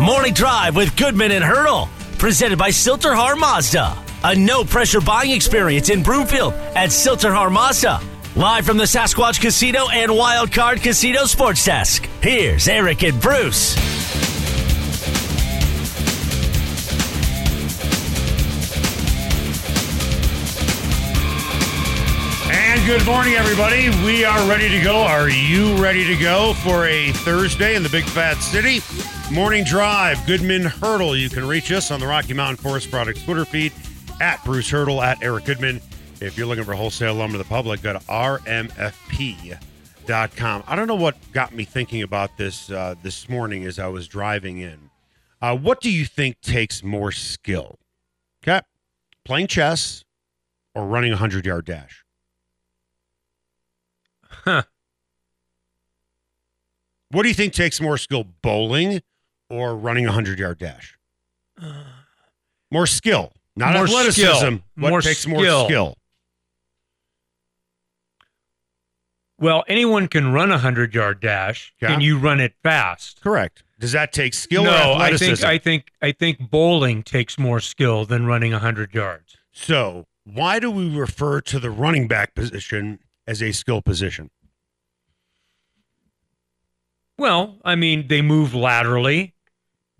Morning Drive with Goodman and Hurdle, presented by Sill-TerHar Mazda. A no pressure buying experience in Broomfield at Sill-TerHar Mazda. Live from the Sasquatch Casino and Wild Card Casino Sports Desk. Here's Eric and Bruce. And good morning, everybody. We are ready to go. Are you ready to go for a Thursday in the Big Fat City? Morning Drive, Goodman Hurdle. You can reach us on the Rocky Mountain Forest Products Twitter feed at Bruce Hurdle, at Eric Goodman. If you're looking for wholesale lumber to the public, go to rmfp.com. I don't know what got me thinking about this uh, this morning as I was driving in. Uh, what do you think takes more skill? Okay. Playing chess or running a 100 yard dash? Huh. What do you think takes more skill, bowling or running a 100 yard dash? Uh. More skill, not More athleticism. skill. What More takes more skill. skill? Well, anyone can run a hundred yard dash, Yeah. and you run it fast. Correct. Does that take skill no, or I think I think I think bowling takes more skill than running a hundred yards. so, why do we refer to the running back position as a skill position? Well, I mean, they move laterally,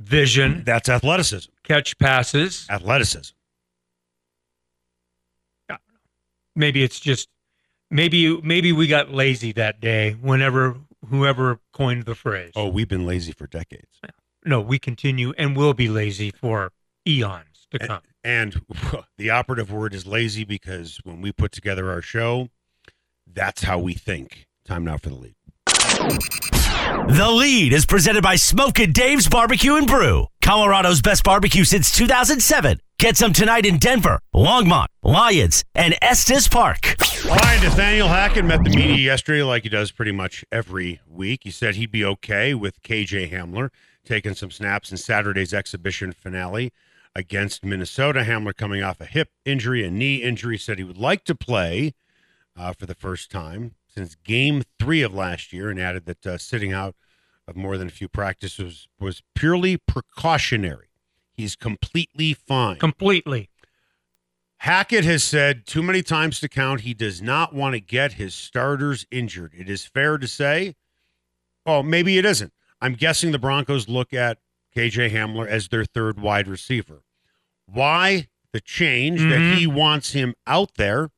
vision, That's athleticism. catch passes. Athleticism. Maybe it's just maybe maybe we got lazy that day. Whenever whoever coined the phrase. Oh, we've been lazy for decades. no, we continue and will be lazy for eons to come. And the operative word is lazy because when we put together our show, that's how we think. Time now for the lead. The lead is presented by Smokin' Dave's Barbecue and Brew, Colorado's best barbecue since 2007. Get some tonight in Denver, Longmont, Lyons, and Estes Park. Ryan Nathaniel Hackett met the media yesterday, like he does pretty much every week. He said he'd be okay with KJ Hamler taking some snaps in Saturday's exhibition finale against Minnesota. Hamler coming off a hip injury, a knee injury, said he would like to play uh, for the first time since game three of last year, and added that uh, sitting out of more than a few practices was purely precautionary. He's completely fine. Completely. Hackett has said too many times to count he does not want to get his starters injured. It is fair to say, oh, maybe it isn't. I'm guessing the Broncos look at KJ Hamler as their third wide receiver. Why the change that Mhm. he wants him out there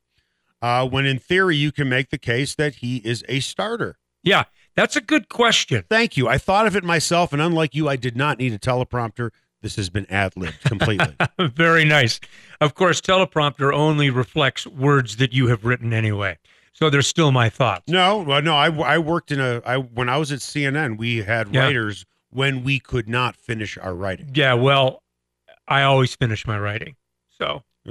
uh, when in theory you can make the case that he is a starter? Yeah, that's a good question. Thank you. I thought of it myself, and unlike you, I did not need a teleprompter. This has been ad libbed completely. Very nice. Of course, teleprompter only reflects words that you have written anyway. So they're still my thoughts. No, well, no. I, I worked in a. I when I was at CNN, we had Yeah. writers when we could not finish our writing. Yeah, well, I always finish my writing. So, I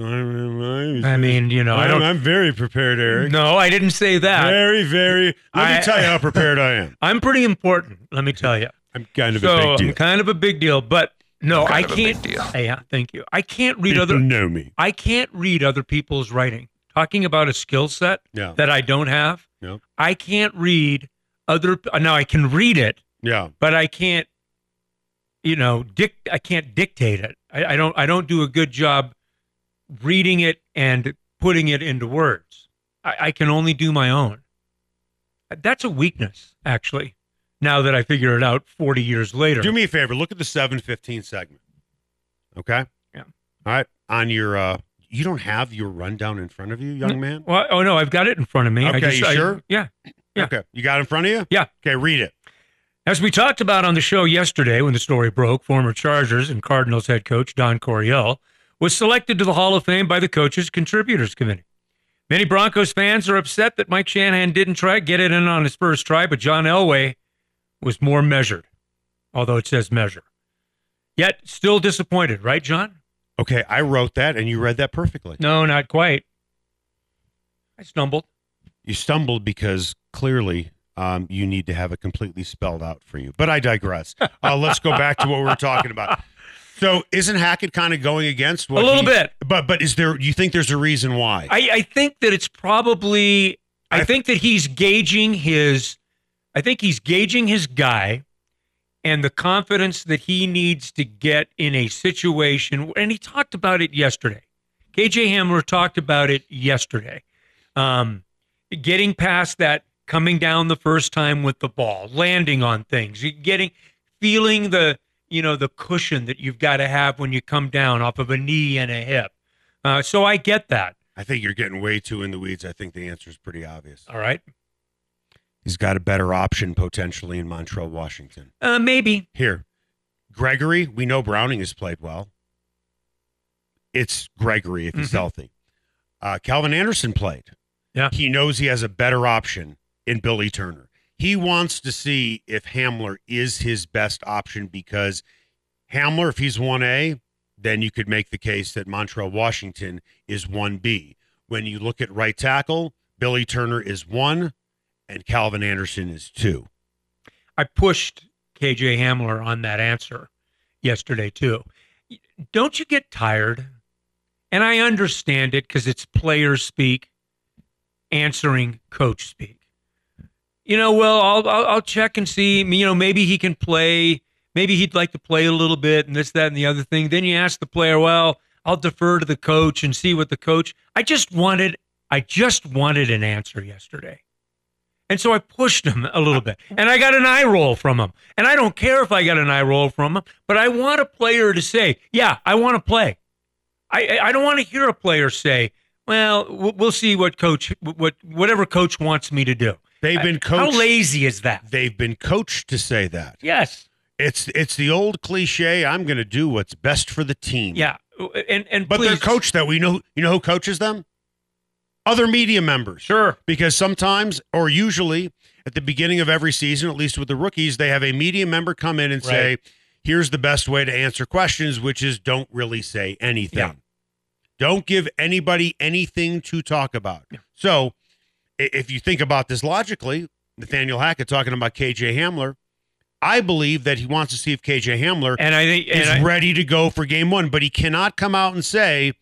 I mean, you know, I don't. I'm very prepared, Eric. No, I didn't say that. Very, very. Let I- me tell you how prepared I am. I'm pretty important, let me tell you. I'm kind of so, a big deal. I'm deal. kind of a big deal, but no, I kind of a big can't. deal. Yeah, thank you. I can't read You other. know me. I can't read other people's writing. Talking about a skill set Yeah, that I don't have. Yeah. I can't read other. Now I can read it, yeah. but I can't, you know, dic- I can't dictate it. I, I don't. I don't do a good job reading it and putting it into words. I, I can only do my own. That's a weakness, actually. Now that I figure it out, forty years later. Do me a favor. Look at the 715 segment. Okay. Yeah. All right. On your. uh You don't have your rundown in front of you, young man. Well, oh no, I've got it in front of me. I Okay, just, you I- sure? yeah. Yeah. Okay. You got it in front of you. Yeah. Okay. Read it. As we talked about on the show yesterday when the story broke, former Chargers and Cardinals head coach Don Coryell was selected to the Hall of Fame by the Coaches Contributors Committee. Many Broncos fans are upset that Mike Shanahan didn't try get it in on his first try, but John Elway was more measured, although it says measure. Yet still disappointed, right, John? Okay. I wrote that, and you read that perfectly. No, not quite. I stumbled. You stumbled because clearly um, you need to have it completely spelled out for you. But I digress. Uh, let's go back to what we were talking about. So, isn't Hackett kind of going against what a little he- bit. But but is there? You think there's a reason why? I, I think that it's probably. I, I- think that he's gauging his. I think he's gauging his guy, and the confidence that he needs to get in a situation. And he talked about it yesterday. KJ Hamler talked about it yesterday. Um, getting past that, coming down the first time with the ball, landing on things, getting, feeling the, you know, the cushion that you've got to have when you come down off of a knee and a hip. Uh, so I get that. I think you're getting way too in the weeds. I think the answer is pretty obvious. All right. He's got a better option potentially in Montrell, Washington. Uh, maybe. Here, Gregory, we know Browning has played well. It's Gregory if he's Mhm. healthy. Uh, Calvin Anderson played. Yeah. He knows he has a better option in Billy Turner. He wants to see if Hamler is his best option because Hamler, if he's 1A, then you could make the case that Montrell Washington is 1B. When you look at right tackle, Billy Turner is 1 and Calvin Anderson is 2. I pushed KJ Hamler on that answer yesterday too. Don't you get tired? And I understand it because it's players speak answering coach speak. You know, well, I'll, I'll I'll check and see. You know, maybe he can play. Maybe he'd like to play a little bit, and this, that, and the other thing. Then you ask the player, well, I'll defer to the coach and see what the coach. I just wanted, I just wanted an answer yesterday. And so I pushed him a little bit. And I got an eye roll from him. And I don't care if I got an eye roll from him, but I want a player to say, yeah, I want to play. I, I don't want to hear a player say, well, we'll see what coach, what whatever coach wants me to do. They've been coached. How lazy is that? They've been coached to say that. Yes. It's it's the old cliche. I'm going to do what's best for the team. Yeah. Uh, and and but please, they're coached that we know. You know who coaches them? Other media members. Sure. Because sometimes, or usually, at the beginning of every season, at least with the rookies, they have a media member come in and say, "Here's the best way to answer questions," which is don't really say anything. Yeah. Don't give anybody anything to talk about. So, i- if you think about this logically, Nathaniel Hackett talking about KJ Hamler, I believe that he wants to see if KJ Hamler And I think is I, ready to go for game one, but he cannot come out and say,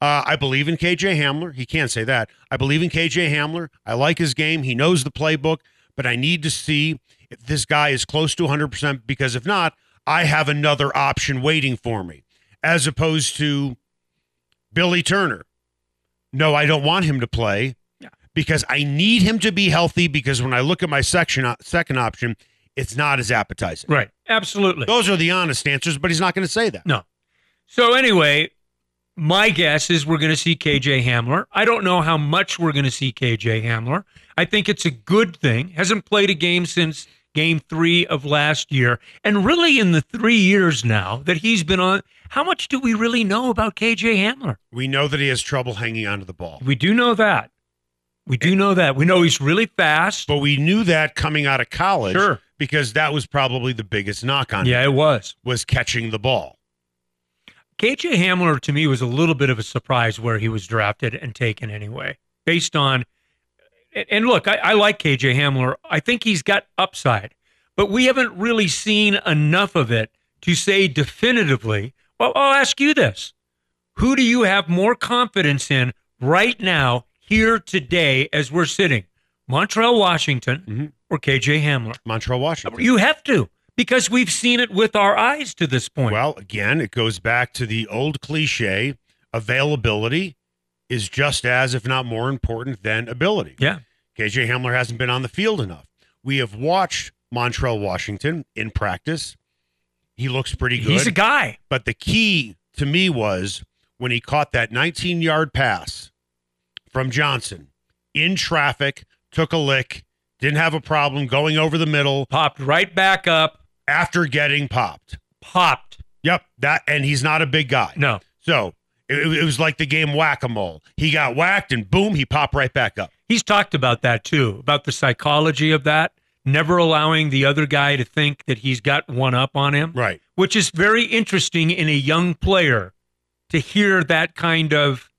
uh, I believe in KJ Hamler. He can't say that. I believe in KJ Hamler. I like his game. He knows the playbook, but I need to see if this guy is close to 100% because if not, I have another option waiting for me, as opposed to Billy Turner. No, I don't want him to play. Because I need him to be healthy because when I look at my section uh, second option, it's not as appetizing. right. Absolutely. Those are the honest answers, but he's not going to say that. No. So anyway, my guess is we're going to see KJ Hamler. I don't know how much we're going to see KJ Hamler. I think it's a good thing. Hasn't played a game since game 3 of last year. And really in the 3 years now that he's been on, how much do we really know about KJ Hamler? We know that he has trouble hanging onto the ball, We do know that. We do know that. We know he's really fast. but we knew that coming out of college Sure. because that was probably the biggest knock on Yeah, him Yeah, it was. was catching the ball. KJ Hamler to me was a little bit of a surprise where he was drafted and taken anyway, based on. and- And look, I, I like KJ Hamler. I think he's got upside, but we haven't really seen enough of it to say definitively. Well, I'll ask you this: Who do you have more confidence in right now, here today, as we're sitting? Montrell, Washington, Mhm. or KJ Hamler? Montrell Washington. You have to because we've seen it with our eyes to this point. Well, again, it goes back to the old cliche availability is just as, if not more important than ability. yeah. KJ Hamler hasn't been on the field enough. We have watched Montrell Washington in practice. He looks pretty good. He's a guy. But the key to me was when he caught that 19 yard pass from Johnson in traffic, took a lick, didn't have a problem going over the middle Popped right back up. after getting popped. Popped. Yep, that and he's not a big guy. No. So it, it was like the game whack a mole. He got whacked and boom, he popped right back up. He's talked about that too, about the psychology of that, never allowing the other guy to think that he's got one up on him, Right. which is very interesting in a young player to hear that kind of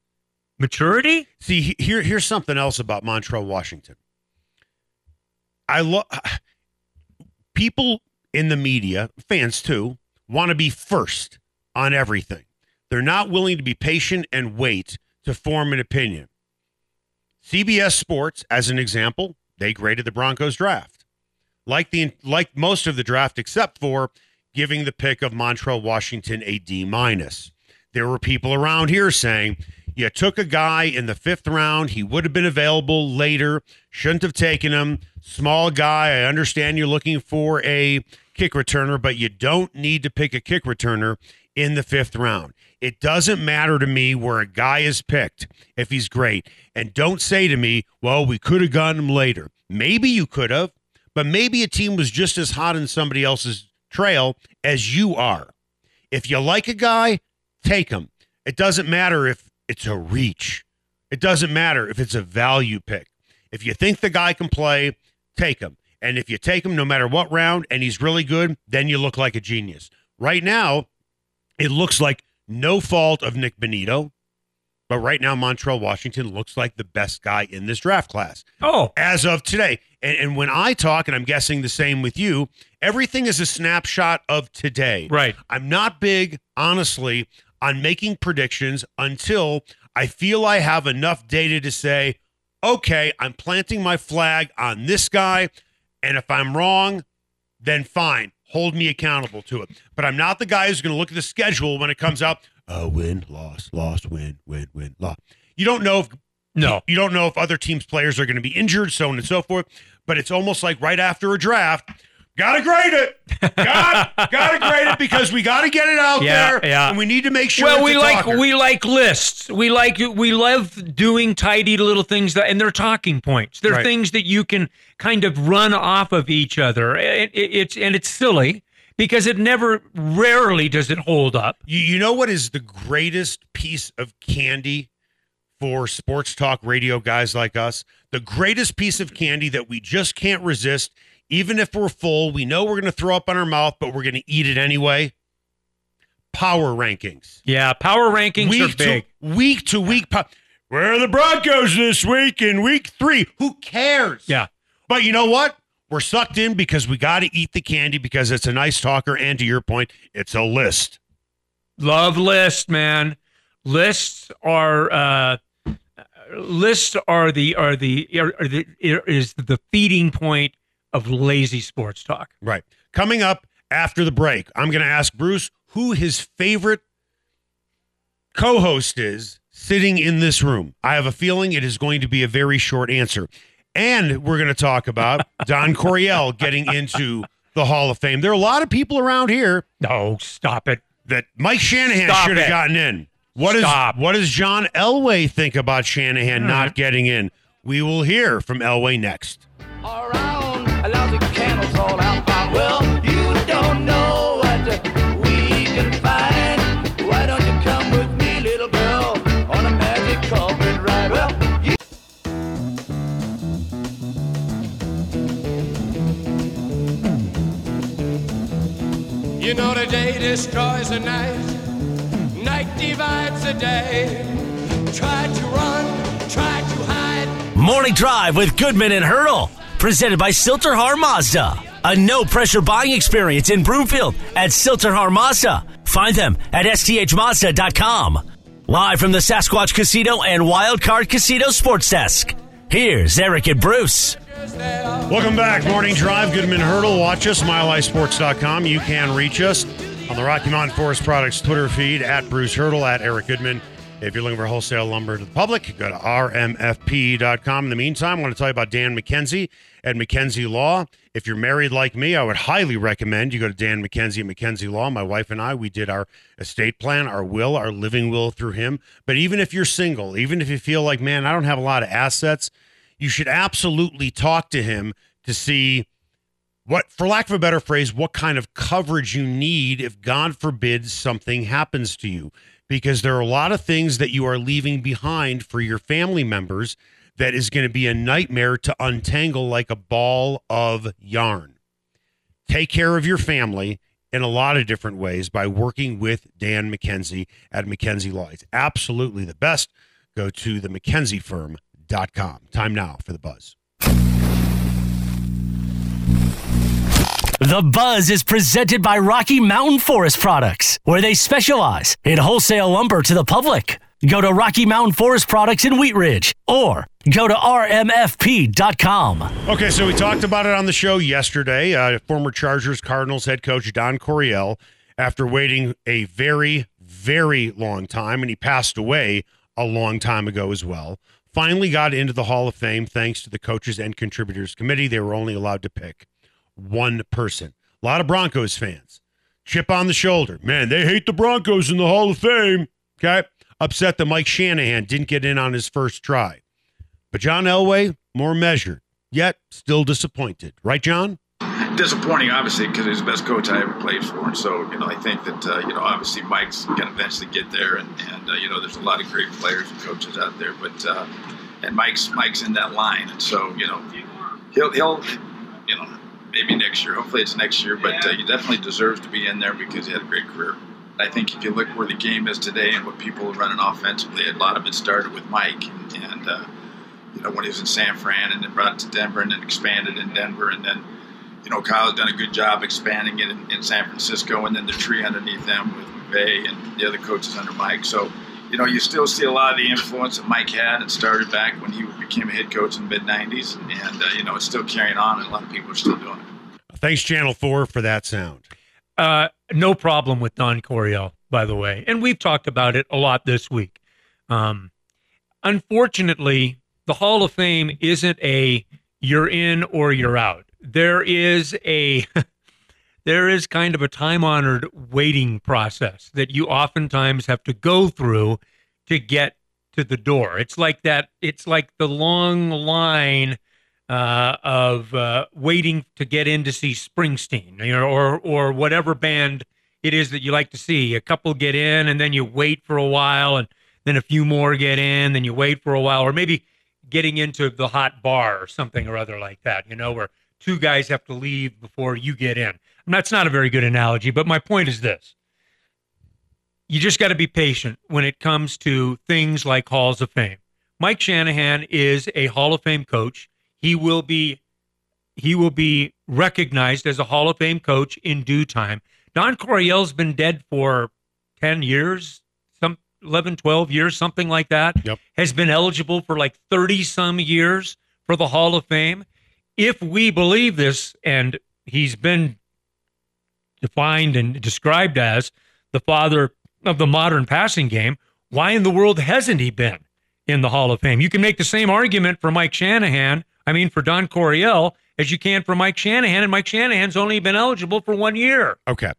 maturity. See, he- here here's something else about Montrell, Washington. I love people in the media, fans too, want to be first on everything. They're not willing to be patient and wait to form an opinion. CBS Sports, as an example, they graded the Broncos draft. like the like most of the draft, except for giving the pick of Montrell Washington a D minus. There were people around here saying you took a guy in the fifth round. He would have been available later. Shouldn't have taken him. Small guy. I understand you're looking for a kick returner, but you don't need to pick a kick returner in the fifth round. It doesn't matter to me where a guy is picked if he's great. And don't say to me, well, we could have gotten him later. Maybe you could have, but maybe a team was just as hot in somebody else's trail as you are. If you like a guy, take him. It doesn't matter if it's a reach. It doesn't matter if it's a value pick. If you think the guy can play, take him. And if you take him no matter what round and he's really good, then you look like a genius. Right now, it looks like no fault of Nick Benito. But right now, Montrell Washington looks like the best guy in this draft class. Oh, as of today. And, and when I talk, and I'm guessing the same with you, everything is a snapshot of today. Right. I'm not big, honestly, on making predictions until I feel I have enough data to say, okay, I'm planting my flag on this guy. And if I'm wrong, then fine. Hold me accountable to it. But I'm not the guy who's going to look at the schedule when it comes out. Uh, win, loss, loss, win, win, win, loss. You don't know if no. you don't know if other teams' players are going to be injured, so on and so forth. But it's almost like right after a draft, gotta grade it. Got gotta grade it because we gotta get it out Yeah, there, yeah. and we need to make sure. Well, we like talker. we like lists. We like we love doing tidy little things that, and they're talking points. They're Right. things that you can kind of run off of each other. It, it, it's and it's silly because it never, rarely does it hold up. You, you know what is the greatest piece of candy for sports talk radio guys like us? The greatest piece of candy that we just can't resist, even if we're full. We know we're going to throw up on our mouth, but we're going to eat it anyway. Power rankings. Yeah, power rankings week are big. to week to week. Po- Where are the Broncos this week in week three? Who cares? yeah, But you know what? We're sucked in because we got to eat the candy because it's a nice talker. And to your point, it's a list. love list, man. Lists are uh, lists are the are the are, are the is the feeding point of lazy sports talk. Right. Coming up after the break, I'm going to ask Bruce who his favorite co host is sitting in this room. I have a feeling it is going to be a very short answer. And we're going to talk about Don Coryell getting into the Hall of Fame. There are a lot of people around here No, stop it. that Mike Shanahan Stop should have it. gotten in. What is Stop. what does John Elway think about Shanahan not mm-hmm. getting in? We will hear from Elway next. around. Allows you don't know what we can find. Why don't you come with me, little girl, on a magic ride? Well, you You know the day destroys the night, night divides the day. Try to run, try to hide. Morning Drive with Goodman and Hurdle. Presented by Sill-TerHar Mazda. A no pressure buying experience in Broomfield at Sill-TerHar Mazda. Find them at sthmazda.com. Live from the Sasquatch Casino and Wildcard Casino Sports Desk. Here's Eric and Bruce. Welcome back. Morning Drive, Goodman Hurdle. Watch us, milehighsports.com. You can reach us on the Rocky Mountain Forest Products Twitter feed at Bruce Hurdle, at Eric Goodman. If you're looking for wholesale lumber to the public, go to rmfp.com. In the meantime, I want to tell you about Dan McKenzie at McKenzie Law. If you're married like me, I would highly recommend you go to Dan McKenzie at McKenzie Law. My wife and I, we did our estate plan, our will, our living will through him. But even if you're single, even if you feel like, man, I don't have a lot of assets, you should absolutely talk to him to see what, for lack of a better phrase, what kind of coverage you need if God forbid something happens to you. Because there are a lot of things that you are leaving behind for your family members that is going to be a nightmare to untangle like a ball of yarn. Take care of your family in a lot of different ways by working with Dan McKenzie at McKenzie Law. It's absolutely the best. Go to the McKenzieFirm.com. Time now for the buzz. The Buzz is presented by Rocky Mountain Forest Products, where they specialize in wholesale lumber to the public. Go to Rocky Mountain Forest Products in Wheat Ridge or go to rmfp.com. Okay, so we talked about it on the show yesterday. Uh, former Chargers Cardinals head coach Don Coryell, after waiting a very, very long time, and he passed away a long time ago as well, finally got into the Hall of Fame thanks to the coaches and contributors committee. They were only allowed to pick one person. A lot of Broncos fans. Chip on the shoulder. Man, they hate the Broncos in the Hall of Fame. Okay. Upset that Mike Shanahan didn't get in on his first try. But John Elway, more measured, yet still disappointed. Right, John? disappointing, obviously, because he's the best coach I ever played for, and so you know I think that uh, you know obviously Mike's going to eventually get there, and, and uh, you know there's a lot of great players and coaches out there, but uh, and Mike's Mike's in that line, and so you know he'll he'll you know maybe next year, hopefully it's next year, but uh, he definitely deserves to be in there because he had a great career. I think if you look where the game is today and what people are running offensively, a lot of it started with Mike, and, and uh, you know when he was in San Fran, and then brought it to Denver, and then expanded in Denver, and then you know, Kyle's done a good job expanding it in, in, San Francisco, and then the tree underneath them with McVay and the other coaches under Mike. So, you know, you still see a lot of the influence that Mike had. It started back when he became a head coach in the mid '90s, and uh, you know, it's still carrying on, and a lot of people are still doing it. Thanks, Channel Four, for that sound. Uh, no problem with Don Coryell, by the way, and we've talked about it a lot this week. Um, unfortunately, the Hall of Fame isn't a you're in or you're out there is a there is kind of a time honored waiting process that you oftentimes have to go through to get to the door. It's like that. It's like the long line uh, of uh, waiting to get in to see Springsteen, you know, or or whatever band it is that you like to see. A couple get in, and then you wait for a while, and then a few more get in, then you wait for a while, or maybe getting into the hot bar or something or other like that. You know, where two guys have to leave before you get in. That's not a very good analogy, but my point is this. You just got to be patient when it comes to things like Halls of Fame. Mike Shanahan is a Hall of Fame coach. He will be he will be recognized as a Hall of Fame coach in due time. Don Coryell's been dead for 10 years, some 11, 12 years, something like that. Yep. Has been eligible for like 30 some years for the Hall of Fame if we believe this, and he's been defined and described as the father of the modern passing game, why in the world hasn't he been in the Hall of Fame? You can make the same argument for Mike Shanahan, I mean, for Don Coryell, as you can for Mike Shanahan, and Mike Shanahan's only been eligible for one year. Okay.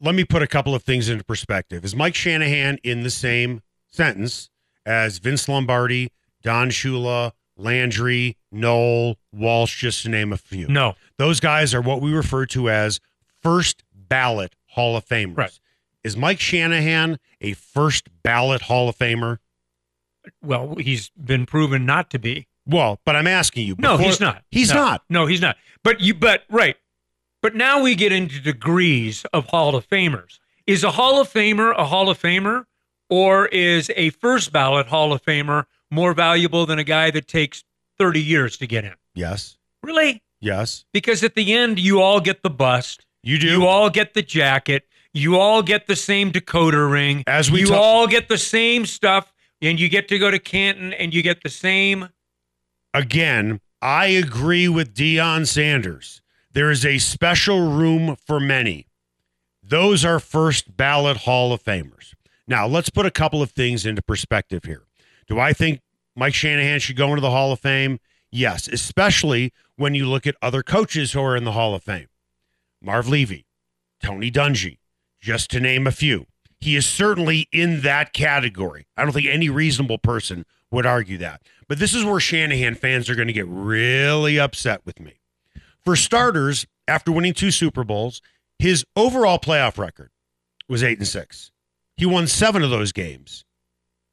Let me put a couple of things into perspective. Is Mike Shanahan in the same sentence as Vince Lombardi, Don Shula, Landry, Noll, Walsh, just to name a few. No. Those guys are what we refer to as first ballot Hall of Famers. Right. Is Mike Shanahan a first ballot Hall of Famer? Well, he's been proven not to be. Well, but I'm asking you. No, he's not. He's No. not. No, he's not. But you but right. But now we get into degrees of Hall of Famers. Is a Hall of Famer a Hall of Famer or is a first ballot Hall of Famer more valuable than a guy that takes 30 years to get in? Yes. Really? Yes. Because at the end you all get the bust. You do. You all get the jacket. You all get the same decoder ring. As we you all get the same stuff and you get to go to Canton and you get the same Again, I agree with Deion Sanders. There is a special room for many. Those are first ballot Hall of Famers. Now, let's put a couple of things into perspective here. Do I think Mike Shanahan should go into the Hall of Fame? Yes, especially when you look at other coaches who are in the Hall of Fame. Marv Levy, Tony Dungy, just to name a few. He is certainly in that category. I don't think any reasonable person would argue that. But this is where Shanahan fans are going to get really upset with me. For starters, after winning two Super Bowls, his overall playoff record was 8 and 6. He won 7 of those games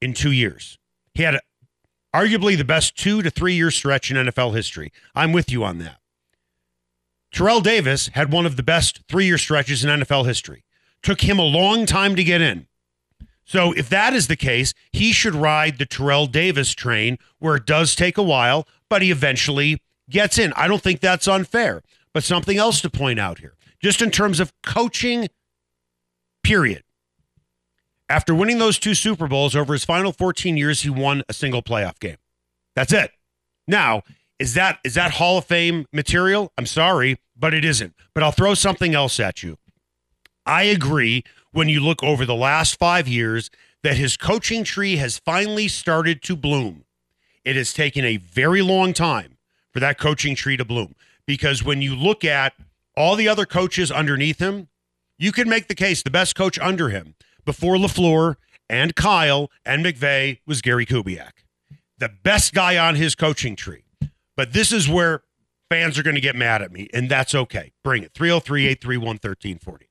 in 2 years. He had arguably the best 2 to 3 year stretch in NFL history. I'm with you on that. Terrell Davis had one of the best 3-year stretches in NFL history. Took him a long time to get in. So if that is the case, he should ride the Terrell Davis train where it does take a while, but he eventually gets in. I don't think that's unfair. But something else to point out here, just in terms of coaching, period. After winning those two Super Bowls over his final 14 years, he won a single playoff game. That's it. Now, is that is that Hall of Fame material? I'm sorry, but it isn't. But I'll throw something else at you. I agree when you look over the last 5 years that his coaching tree has finally started to bloom. It has taken a very long time for that coaching tree to bloom because when you look at all the other coaches underneath him, you can make the case the best coach under him before LaFleur and Kyle and McVay was Gary Kubiak. The best guy on his coaching tree. But this is where fans are going to get mad at me, and that's okay. Bring it. 303 831 1340.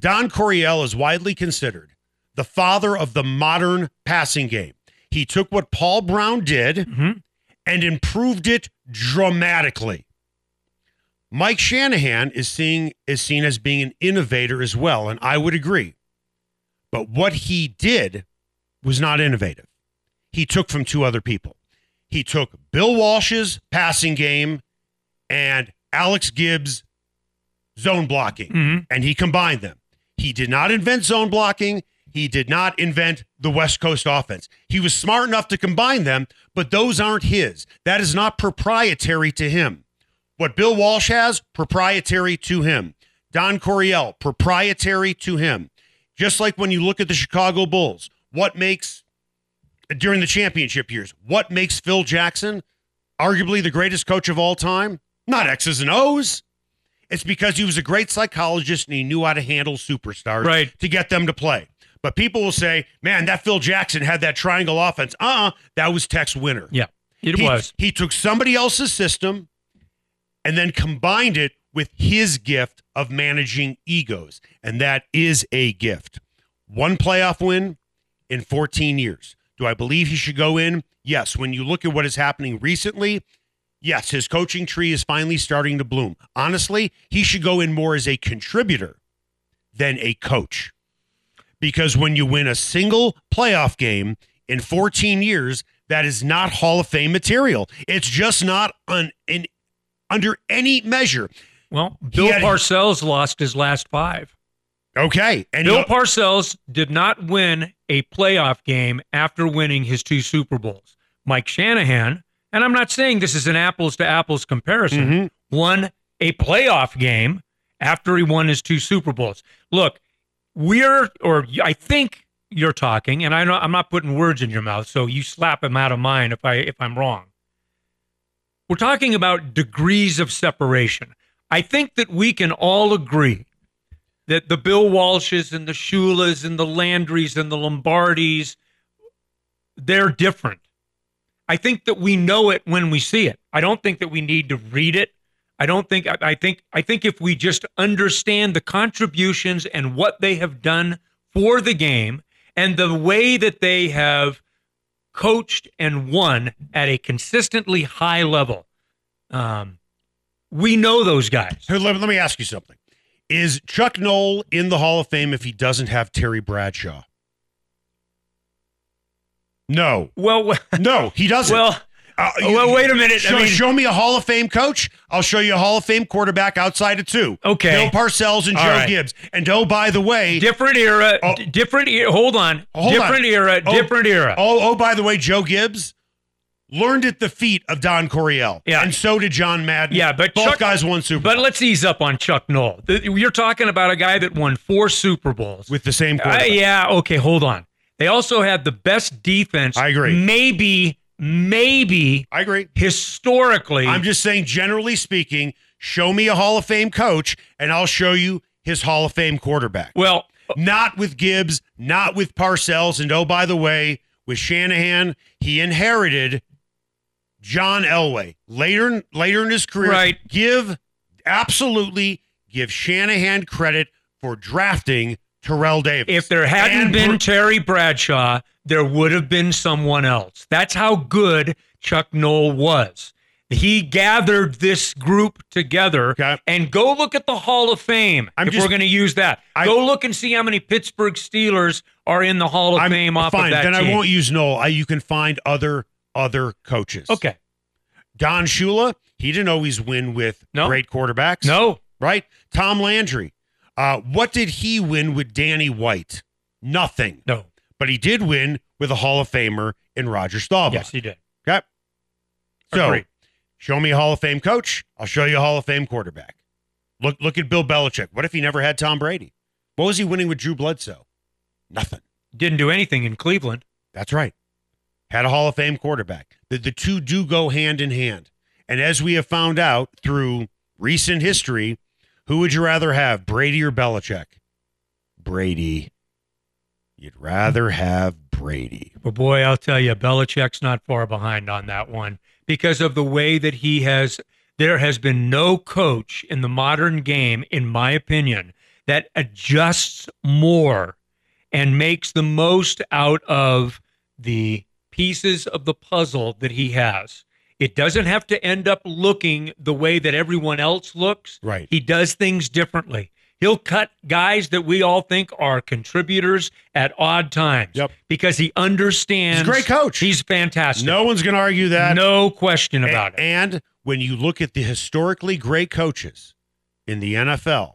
Don Coryell is widely considered the father of the modern passing game. He took what Paul Brown did Mhm. and improved it dramatically. Mike Shanahan is seeing is seen as being an innovator as well, and I would agree. But what he did was not innovative. He took from two other people. He took Bill Walsh's passing game and Alex Gibbs' zone blocking, Mhm. and he combined them. He did not invent zone blocking. He did not invent the West Coast offense. He was smart enough to combine them, but those aren't his. That is not proprietary to him. What Bill Walsh has, proprietary to him. Don Coryell, proprietary to him. Just like when you look at the Chicago Bulls, what makes, during the championship years, what makes Phil Jackson arguably the greatest coach of all time? Not X's and O's. It's because he was a great psychologist and he knew how to handle superstars Right. to get them to play. But people will say, man, that Phil Jackson had that triangle offense. Uh uh that was Tex Winter. Yeah, it he, was. He took somebody else's system and then combined it with his gift of managing egos. And that is a gift. One playoff win in 14 years. Do I believe he should go in? Yes. When you look at what is happening recently, yes, his coaching tree is finally starting to bloom. Honestly, he should go in more as a contributor than a coach. Because when you win a single playoff game in 14 years, that is not Hall of Fame material. It's just not on in under any measure. Well, Bill had- Parcells lost his last five. Okay. And Bill Parcells did not win a playoff game after winning his two Super Bowls. Mike Shanahan, and I'm not saying this is an apples to apples comparison, Mhm. won a playoff game after he won his two Super Bowls. Look, we're, or I think you're talking, and I know I'm not putting words in your mouth, so you slap him out of mine if I if I'm wrong. We're talking about degrees of separation. I think that we can all agree that the Bill Walshes and the Shulas and the Landrys and the Lombardis, they're different. I think that we know it when we see it. I don't think that we need to read it. I don't think I, I think I think if we just understand the contributions and what they have done for the game and the way that they have coached and won at a consistently high level, um, we know those guys. Here, let, let me ask you something. Is Chuck Noll in the Hall of Fame if he doesn't have Terry Bradshaw? No. Well, No, he doesn't. well, Uh, well, wait a minute. I Show, mean- show me a Hall of Fame coach. I'll show you a Hall of Fame quarterback outside of two. Okay. Bill Parcells and All Joe right. Gibbs. And oh, by the way, different era, Oh. d- different era. Hold on, Hold different on. era, Oh, different era. Oh, oh, by the way, Joe Gibbs learned at the feet of Don Coryell. Yeah. And so did John Madden. Yeah, but both Chuck- guys won Super But Bowl let's ease up on Chuck Noll. You're talking about a guy that won four Super Bowls. with the same Uh, yeah, okay, hold on. They also had the best defense. I agree. Maybe, maybe I agree. historically. I'm just saying, generally speaking, show me a Hall of Fame coach, and I'll show you his Hall of Fame quarterback. well, Not with Gibbs, not with Parcells, and oh, by the way, with Shanahan, he inherited John Elway later. Later in his career, Right. Give absolutely give Shanahan credit for drafting Terrell Davis. if there hadn't And been Br- Terry Bradshaw, there would have been someone else. That's how good Chuck Noll was. He gathered this group together Okay. and go look at the Hall of Fame I'm if just- we're going to use that. I- go look and see how many Pittsburgh Steelers are in the Hall of I'm Fame off fine. of that then team. I won't use Noll. I, you can find other other coaches. Okay. Don Shula, he didn't always win with No. great quarterbacks. No. right? Tom Landry. Uh, what did he win with Danny White? Nothing. No. But he did win with a Hall of Famer in Roger Staubach. Yes, he did. Okay. So Agreed. show me a Hall of Fame coach. I'll show you a Hall of Fame quarterback. Look look at Bill Belichick. What if he never had Tom Brady? What was he winning with Drew Bledsoe? Nothing. Didn't do anything in Cleveland. That's right. Had a Hall of Fame quarterback. The, the two do go hand in hand. And as we have found out through recent history, who would you rather have, Brady or Belichick? Brady. You'd rather have Brady. But boy, I'll tell you, Belichick's not far behind on that one because of the way that he has. There has been no coach in the modern game, in my opinion, that adjusts more and makes the most out of the pieces of the puzzle that he has. It doesn't have to end up looking the way that everyone else looks. Right. He does things differently. He'll cut guys that we all think are contributors at odd times. Yep. Because he understands. He's a great coach. He's fantastic. No one's going to argue that. no question about it. And when you look at the historically great coaches in the NFL,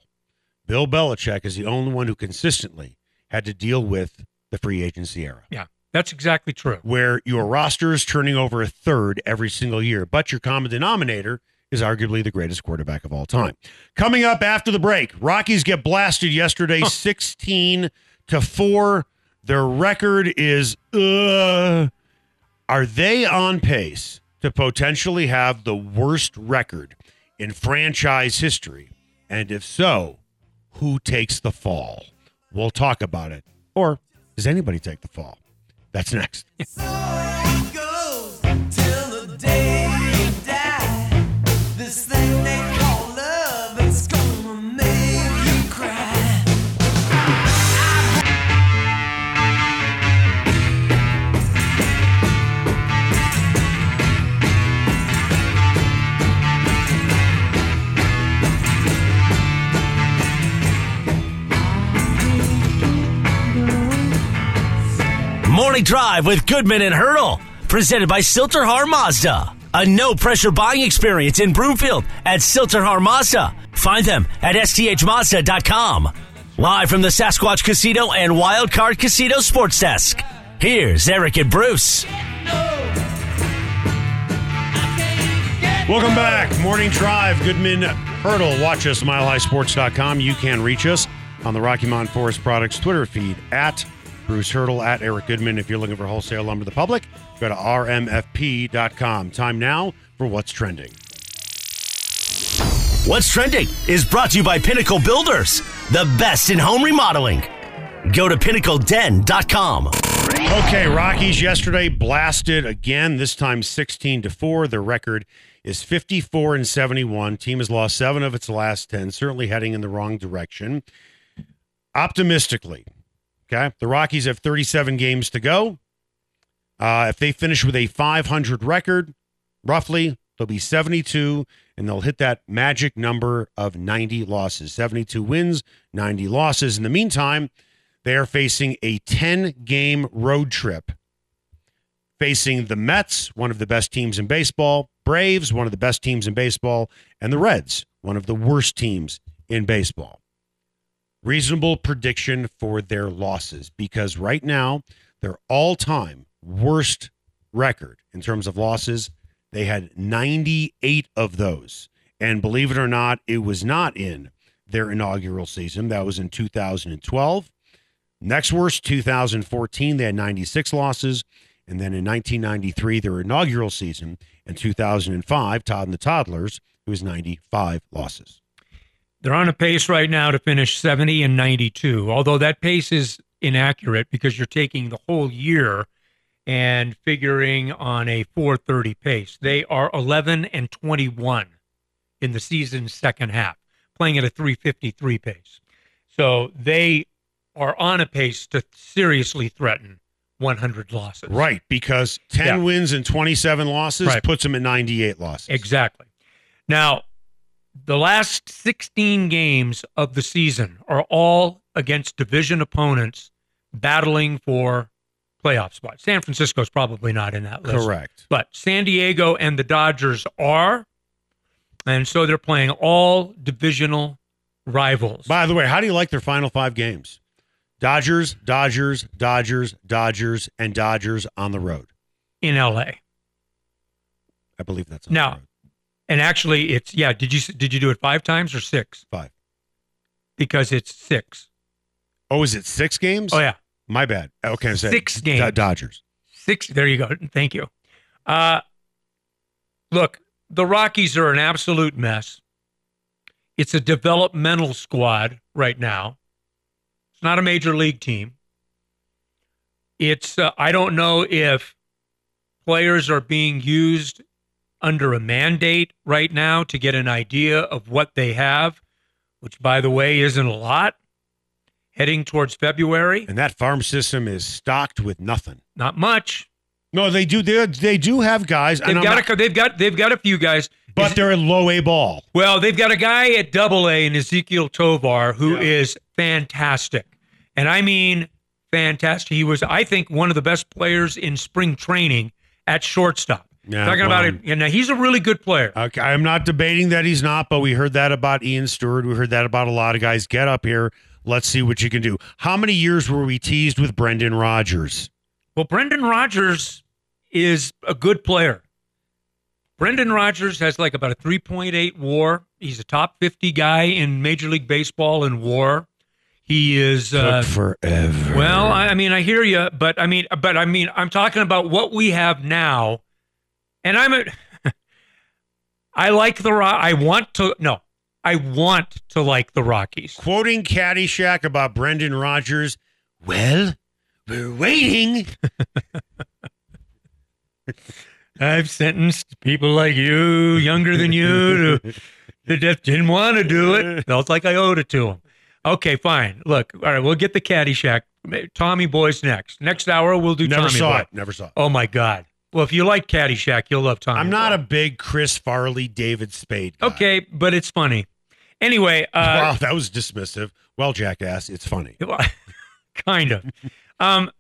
Bill Belichick is the only one who consistently had to deal with the free agency era, Yeah, that's exactly true. where your roster is turning over a third every single year, but your common denominator is arguably the greatest quarterback of all time. Coming up after the break, Rockies get blasted yesterday, 16 to 4. Their record is uh are they on pace to potentially have the worst record in franchise history? And if so, who takes the fall? We'll talk about it. Or does anybody take the fall? That's next. Drive with Goodman and Hurdle. Presented by Sill-TerHar Mazda. A no pressure buying experience in Broomfield at Sill-TerHar Mazda. Find them at sthmazda.com. Live from the Sasquatch Casino and Wild Card Casino Sports Desk. Here's Eric and Bruce. Welcome back. Morning Drive, Goodman Hurdle. Watch us, milehighsports.com. You can reach us on the Rocky Mountain Forest Products Twitter feed at Bruce Hurdle, at Eric Goodman. If you're looking for wholesale lumber to the public, go to rmfp.com. Time now for What's Trending. What's Trending is brought to you by Pinnacle Builders, the best in home remodeling. Go to pinnacleden.com. Okay, Rockies yesterday blasted again, this time 16 to 4. Their record is 54 and 71. Team has lost 7 of its last 10, certainly heading in the wrong direction. Optimistically, okay? The Rockies have 37 games to go. Uh, if they finish with a 500 record, roughly, they'll be 72 and they'll hit that magic number of 90 losses. 72 wins, 90 losses. In the meantime, they are facing a 10 game road trip, facing the Mets, one of the best teams in baseball, Braves, one of the best teams in baseball, and the Reds, one of the worst teams in baseball. Reasonable prediction for their losses because right now, their all time worst record in terms of losses, they had 98 of those. And believe it or not, it was not in their inaugural season. That was in 2012. Next worst, 2014, they had 96 losses. And then in 1993, their inaugural season, in 2005, Todd and the Toddlers, it was 95 losses. They're on a pace right now to finish 70 and 92, although that pace is inaccurate because you're taking the whole year and figuring on a 430 pace. They are 11 and 21 in the season's second half, playing at a 353 pace. So they are on a pace to seriously threaten 100 losses. Right, because 10 Yeah. wins and 27 losses Right. puts them at 98 losses. Exactly. Now, the last 16 games of the season are all against division opponents battling for playoff spots. San Francisco's probably not in that list. Correct. But San Diego and the Dodgers are. And so they're playing all divisional rivals. By the way, how do you like their final five games? Dodgers, Dodgers, Dodgers, Dodgers, and Dodgers on the road. in LA. I believe that's on Now- the road. And actually, it's yeah. Did you did you do it five times or six? Five. Because it's six. Oh, is it six games? Oh yeah, My bad. Okay, Six games. Do- Dodgers. six. There you go. Thank you. Uh, look, the Rockies are an absolute mess. It's a developmental squad right now. It's not a major league team. It's uh, I don't know if players are being used under a mandate right now to get an idea of what they have, which by the way isn't a lot. Heading towards February, And that farm system is stocked with nothing. not much. No, they do. They, they do have guys, They've got not- a, they've got they've got a few guys. but they're at low A ball. Well, they've got a guy at Double A in Ezequiel Tovar who is fantastic, and I mean fantastic. He was, I think, one of the best players in spring training at shortstop. Yeah, Talking about it, and now he's a really good player. Okay, I'm not debating that he's not, but we heard that about Ian Stewart. We heard that about a lot of guys. Get up here. Let's see what you can do. How many years were we teased with Brendan Rodgers? Well, Brendan Rodgers is a good player. Brendan Rodgers has like about a 3.8 WAR. He's a top 50 guy in Major League Baseball in WAR. He is. Uh, forever. Well, I, I mean, I hear you, but I mean, but I mean, I'm talking about what we have now, and I'm a. I like the Rock. I want to no, I want to like the Rockies. quoting Caddyshack about Brendan Rodgers. Well, we're waiting. I've sentenced people like you, younger than you, to that just didn't want to do it. Felt like I owed it to them. Okay, fine. Look, all right, we'll get the Caddyshack. Tommy Boy's next. Next hour, we'll do Never Tommy saw Boy. it. Never saw it. Oh my God. Well, if you like Caddyshack, you'll love Tommy. I'm not a big Chris Farley, David Spade. Guy. Okay, but it's funny. Anyway, wow, uh, that was dismissive. Well, jackass, it's funny. kind of. Um,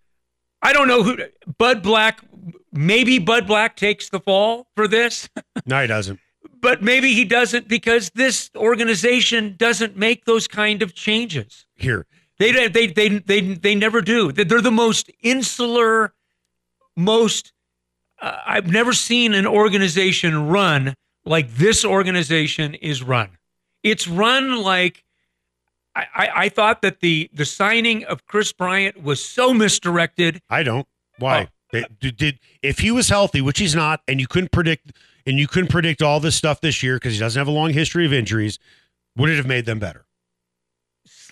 I don't know who Bud Black. Maybe Bud Black takes the fall for this, No, he doesn't. but maybe he doesn't because this organization doesn't make those kind of changes. Here, They they they they they never do. They're the most insular, most. Uh, I've never seen an organization run like this organization is run. It's run like I, I, I thought that the the signing of Kris Bryant was so misdirected. I don't. Why? Oh. They- did, did if he was healthy, which he's not, and you couldn't predict, and you couldn't predict all this stuff this year because he doesn't have a long history of injuries, would it have made them better?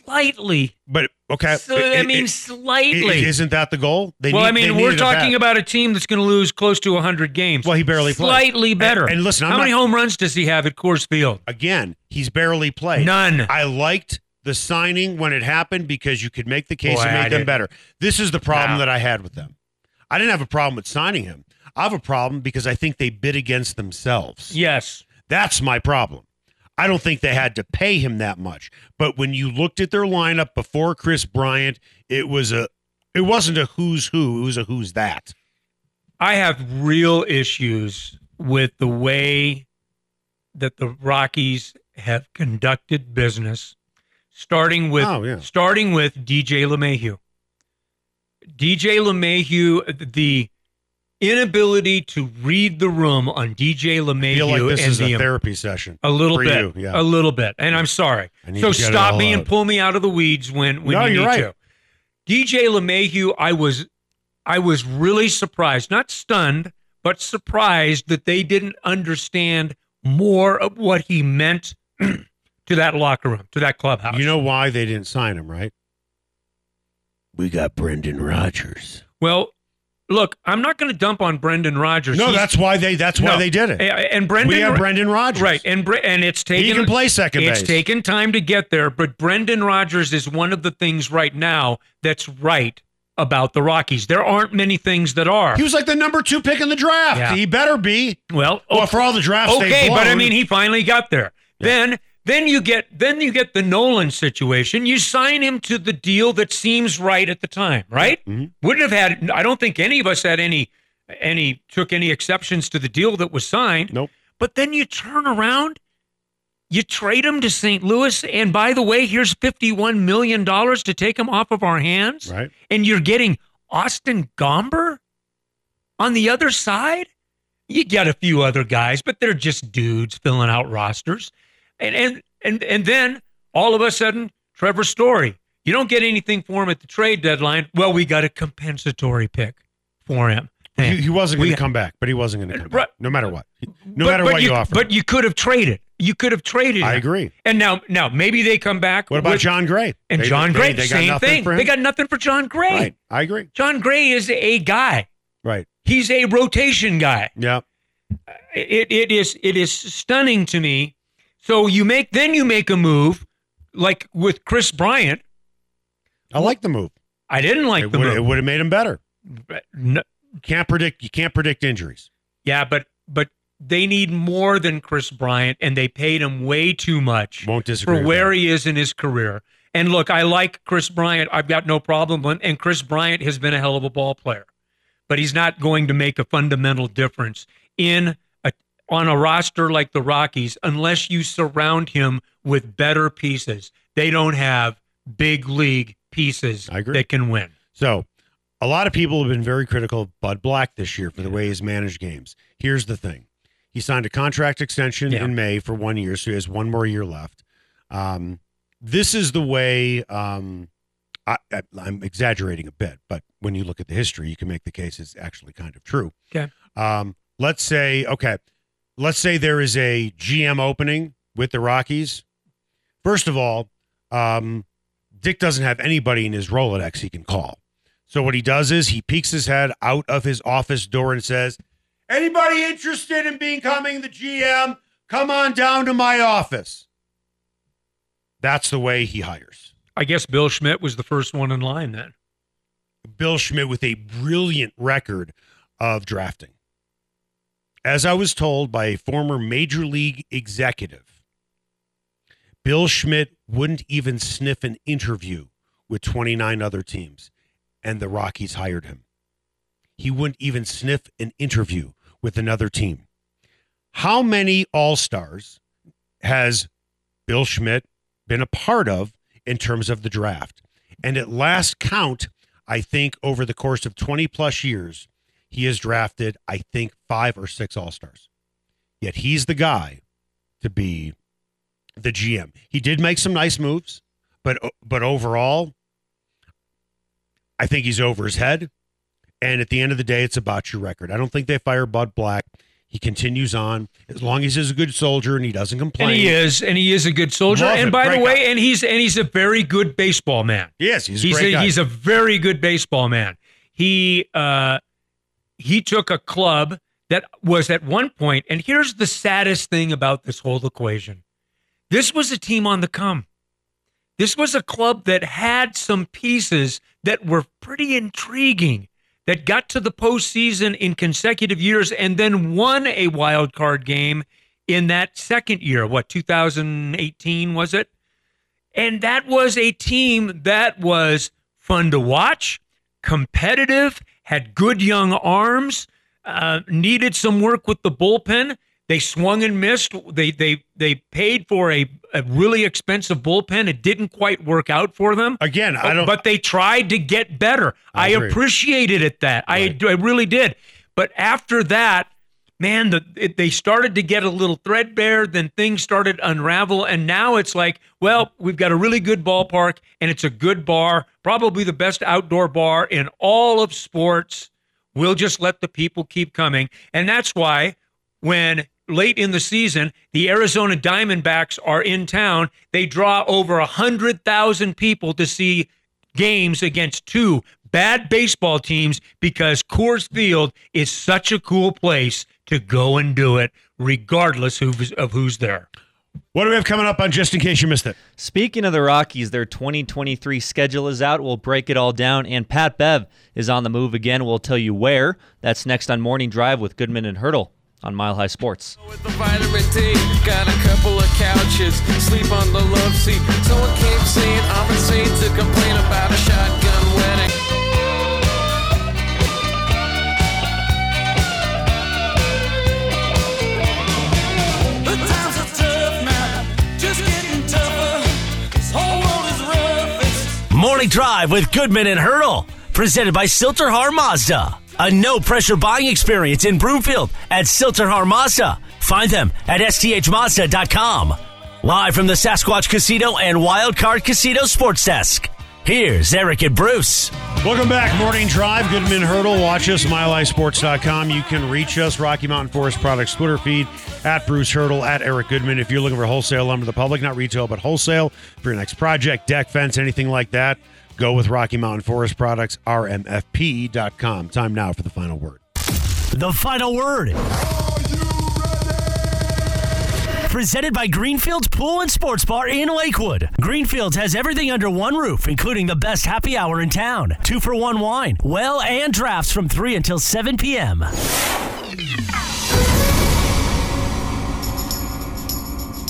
Slightly, But okay, so, it- I mean, it- slightly. isn't that the goal? They well, need- I mean, we're needed a talking about a team that's going to lose close to 100 games. Well, he barely played. slightly better. And- and listen, I'm how not- many home runs does he have at Coors Field? again. He's barely played. None. I liked the signing when it happened because you could make the case Boy, and I make them didn't. better. This is the problem that I had with them. I didn't have a problem with signing him. I have a problem because I think they bid against themselves. Yes. That's my problem. I don't think they had to pay him that much. But when you looked at their lineup before Kris Bryant, it was a it wasn't a who's who, it was a who's that. I have real issues with the way that the Rockies have conducted business, starting with Oh, yeah. starting with DJ LeMahieu. DJ LeMahieu, the inability to read the room on DJ I LeMahieu feel like this and is the a therapy session. a little for bit, you, yeah. a little bit, and I'm sorry. I need So to stop all me and pull me out of the weeds when when No, you you're need right. to. DJ LeMahieu, I was I was really surprised, not stunned, but surprised that they didn't understand more of what he meant to that locker room, to that clubhouse. You know why they didn't sign him, right? We got Brendan Rodgers. well, look, I'm not going to dump on Brendan Rodgers. No, He's- that's why they that's why No. they did it. and Brendan we have Brendan Rodgers. Right, and Bre- and it's taken. he can play second It's base. taken time to get there, but Brendan Rodgers is one of the things right now that's right about the Rockies. There aren't many things that are. he was like the number two pick in the draft. Yeah. He better be. well, Well, for all the drafts they've okay, but I mean, he finally got there. Then, then you get then you get the Nolan situation. You sign him to the deal that seems right at the time, right? Mhm. Wouldn't have had. I don't think any of us had any any took any exceptions to the deal that was signed. Nope. But then you turn around You trade him to St. Louis, and by the way, here's $51 million to take him off of our hands. Right. And you're getting Austin Gomber on the other side. You get a few other guys, but they're just dudes filling out rosters. And and and and then all of a sudden, Trevor Story. You don't get anything for him at the trade deadline. Well, we got a compensatory pick for him. He, he wasn't going to come back, but he wasn't going to come Right. back, no matter what. No But- matter but what you, offer. But you could have traded. You could have traded. I him. agree. And now, now maybe they come back. What about with- Jon Gray? And They- Jon Gray, they got same nothing thing. They got nothing for Jon Gray. Right. I agree. Jon Gray is a guy. Right. He's a rotation guy. Yeah. It, it is it is stunning to me. So you make then you make a move like with Kris Bryant. I like the move. I didn't like it the would, move. It would have made him better. But no- Can't predict. You can't predict injuries. yeah, but but they need more than Kris Bryant, and they paid him way too much. Won't disagree. for where he is in his career. And look, I like Kris Bryant. I've got no problem with and Kris Bryant has been a hell of a ball player. But he's not going to make a fundamental difference in on a roster like the Rockies unless you surround him with better pieces. They don't have big league pieces I agree. that can win. So, a lot of people have been very critical of Bud Black this year for the way he's managed games. Here's the thing he signed a contract extension Yeah. in May for one year, so he has one more year left. Um, this is the way, um, I, I, I'm exaggerating a bit, but when you look at the history, you can make the case it's actually kind of true. Okay. Um, let's say, okay, let's say there is a GM opening with the Rockies. First of all, um, Dick doesn't have anybody in his Rolodex he can call. So what he does is he peeks his head out of his office door and says, "Anybody interested in becoming the GM? Come on down to my office." That's the way he hires. I guess Bill Schmidt was the first one in line then. Bill Schmidt with a brilliant record of drafting. As I was told by a former major league executive, Bill Schmidt wouldn't even sniff an interview with 29 other teams, and the Rockies hired him. He wouldn't even sniff an interview with another team. How many All Stars has Bill Schmidt been a part of in terms of the draft? And at last count, I think over the course of 20 plus years, he has drafted, I think, five or six All Stars. Yet he's the guy to be the GM. He did make some nice moves, but but overall, I think he's over his head. And at the end of the day, it's about your record. I don't think they fire Bud Black. He continues on as long as he's a good soldier and he doesn't complain. And he is, and he is a good soldier. Love and by the way, guy. and he's and he's a very good baseball man. Yes, he's a he's great a, he's a very good baseball man. He uh he took a club that was at one point, and here's the saddest thing about this whole equation. This was a team on the come. This was a club that had some pieces that were pretty intriguing, that got to the postseason in consecutive years and then won a wild card game in that second year. What, 2018 was it? And that was a team that was fun to watch, competitive, had good young arms, uh, needed some work with the bullpen. They swung and missed. They they they paid for a, a really expensive bullpen. It didn't quite work out for them. Again, I don't. But they tried to get better. I I, appreciated it that Right. I I really did. But after that, man, the it, they started to get a little threadbare. Then things started unravel, and now it's like, well, we've got a really good ballpark, and it's a good bar, probably the best outdoor bar in all of sports. We'll just let the people keep coming, and that's why when late in the season the Arizona Diamondbacks are in town, they draw over a hundred thousand people to see games against two bad baseball teams because Coors Field is such a cool place to go and do it, regardless of who's there. What do we have coming up on just in case you missed it? Speaking of the Rockies, their 2023 schedule is out. We'll break it all down. And Pat Bev is on the move again. We'll tell you where. That's next on Morning Drive with Goodman and Hurdle on Mile High Sports. With the vitamin D, got a couple of couches, sleep on the love seat. Someone came saying I'm insane to complain about a shotgun Drive with Goodman and Hurdle, presented by Sill-TerHar Mazda. A no pressure buying experience in Broomfield at Sill-TerHar Mazda. Find them at sthmazda.com. Live from the Sasquatch Casino and Wildcard Casino Sports Desk. Here's Eric and Bruce. Welcome back, Morning Drive. Goodman Hurdle. Watch us, milehighsports.com. You can reach us, Rocky Mountain Forest Products Twitter feed, at Bruce Hurdle, at Eric Goodman. If you're looking for wholesale lumber to the public, not retail, but wholesale, for your next project, deck, fence, anything like that, go with Rocky Mountain Forest Products, rmfp.com. Time now for the final word. The final word. Presented by Greenfields Pool and Sports Bar in Lakewood. Greenfields has everything under one roof, including the best happy hour in town. Two for one wine, well, and drafts from 3 until 7 p.m.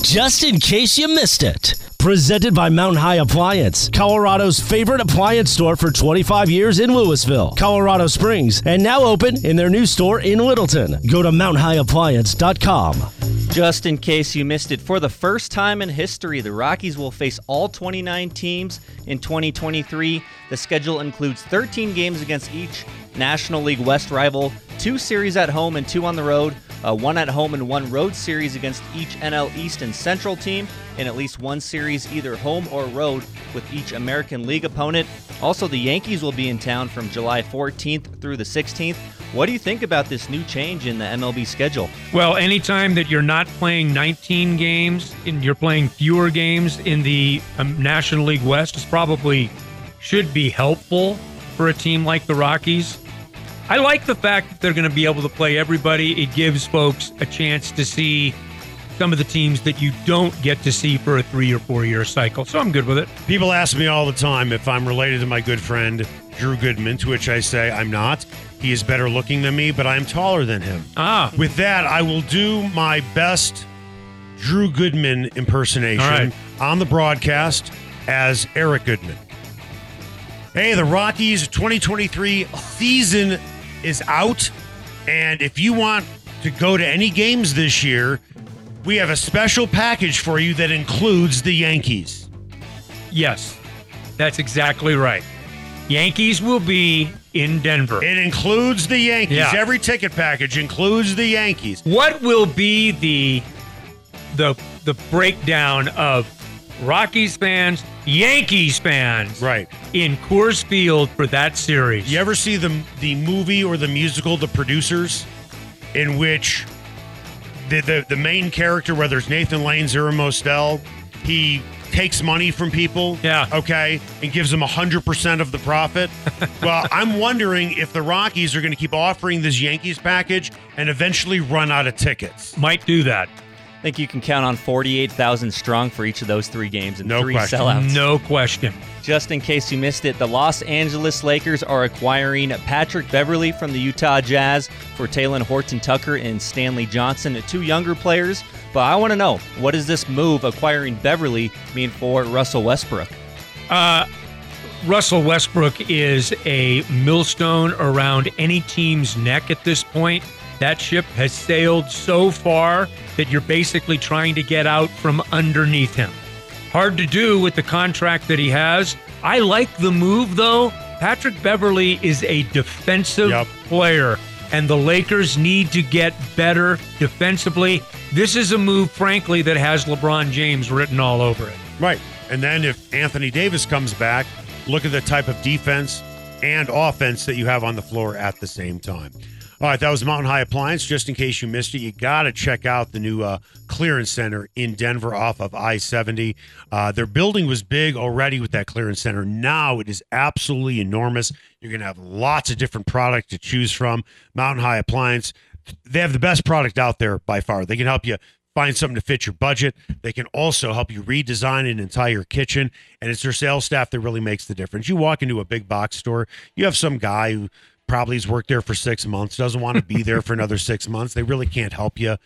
Just in case you missed it. Presented by Mountain High Appliance, Colorado's favorite appliance store for 25 years in Louisville, Colorado Springs, and now open in their new store in Littleton. Go to mountainhighappliance.com. Just in case you missed it, for the first time in history, the Rockies will face all 29 teams in 2023. The schedule includes 13 games against each National League West rival, two series at home and two on the road, uh, one at home and one road series against each NL East and Central team, and at least one series either home or road with each American League opponent. Also, the Yankees will be in town from July 14th through the 16th. What do you think about this new change in the MLB schedule? Well, anytime that you're not playing 19 games and you're playing fewer games in the um, National League West is probably should be helpful for a team like the Rockies. I like the fact that they're going to be able to play everybody. It gives folks a chance to see some of the teams that you don't get to see for a three or four year cycle. So I'm good with it. People ask me all the time if I'm related to my good friend Drew Goodman, to which I say I'm not. He is better looking than me, but I'm taller than him. Ah, With that, I will do my best Drew Goodman impersonation right. on the broadcast as Eric Goodman. Hey, the Rockies 2023 season is out. And if you want to go to any games this year, we have a special package for you that includes the Yankees. yes, that's exactly right. Yankees will be in Denver. It includes the Yankees. Yeah. Every ticket package includes the Yankees. What will be the the the breakdown of Rockies fans, Yankees fans, Right. in Coors Field for that series? You ever see the the movie or the musical The Producers, in which the the, the main character, whether it's Nathan Lane's or Mostel, he takes money from people, Yeah. okay, and gives them hundred percent of the profit. well, I'm wondering if the Rockies are going to keep offering this Yankees package and eventually run out of tickets. Might do that. I think you can count on 48,000 strong for each of those three games and No three question. sellouts. No question. Just in case you missed it, the Los Angeles Lakers are acquiring Patrick Beverley from the Utah Jazz for Talen Horton-Tucker and Stanley Johnson, two younger players. But I want to know what does this move acquiring Beverley mean for Russell Westbrook? Uh, Russell Westbrook is a millstone around any team's neck at this point. That ship has sailed so far that you're basically trying to get out from underneath him. Hard to do with the contract that he has. I like the move, though. Patrick Beverley is a defensive Yep. player, and the Lakers need to get better defensively. This is a move, frankly, that has LeBron James written all over it. Right. And then if Anthony Davis comes back, look at the type of defense and offense that you have on the floor at the same time. All right, that was Mountain High Appliance. Just in case you missed it, you got to check out the new uh, clearance center in Denver off of I 70. Uh, their building was big already with that clearance center. Now it is absolutely enormous. You're going to have lots of different product to choose from. Mountain High Appliance, they have the best product out there by far. They can help you find something to fit your budget. They can also help you redesign an entire kitchen, and it's their sales staff that really makes the difference. You walk into a big box store, you have some guy who probably has worked there for six months, doesn't want to be there for another six months. They really can't help you.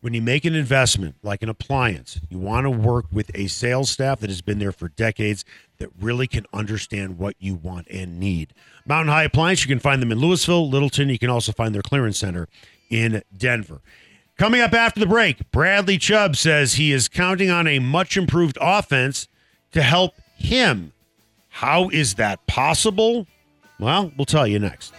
When you make an investment like an appliance, you want to work with a sales staff that has been there for decades that really can understand what you want and need. Mountain High Appliance, you can find them in Louisville, Littleton. You can also find their clearance center in Denver. Coming up after the break, Bradley Chubb says he is counting on a much improved offense to help him How is that possible? Well, we'll tell you next.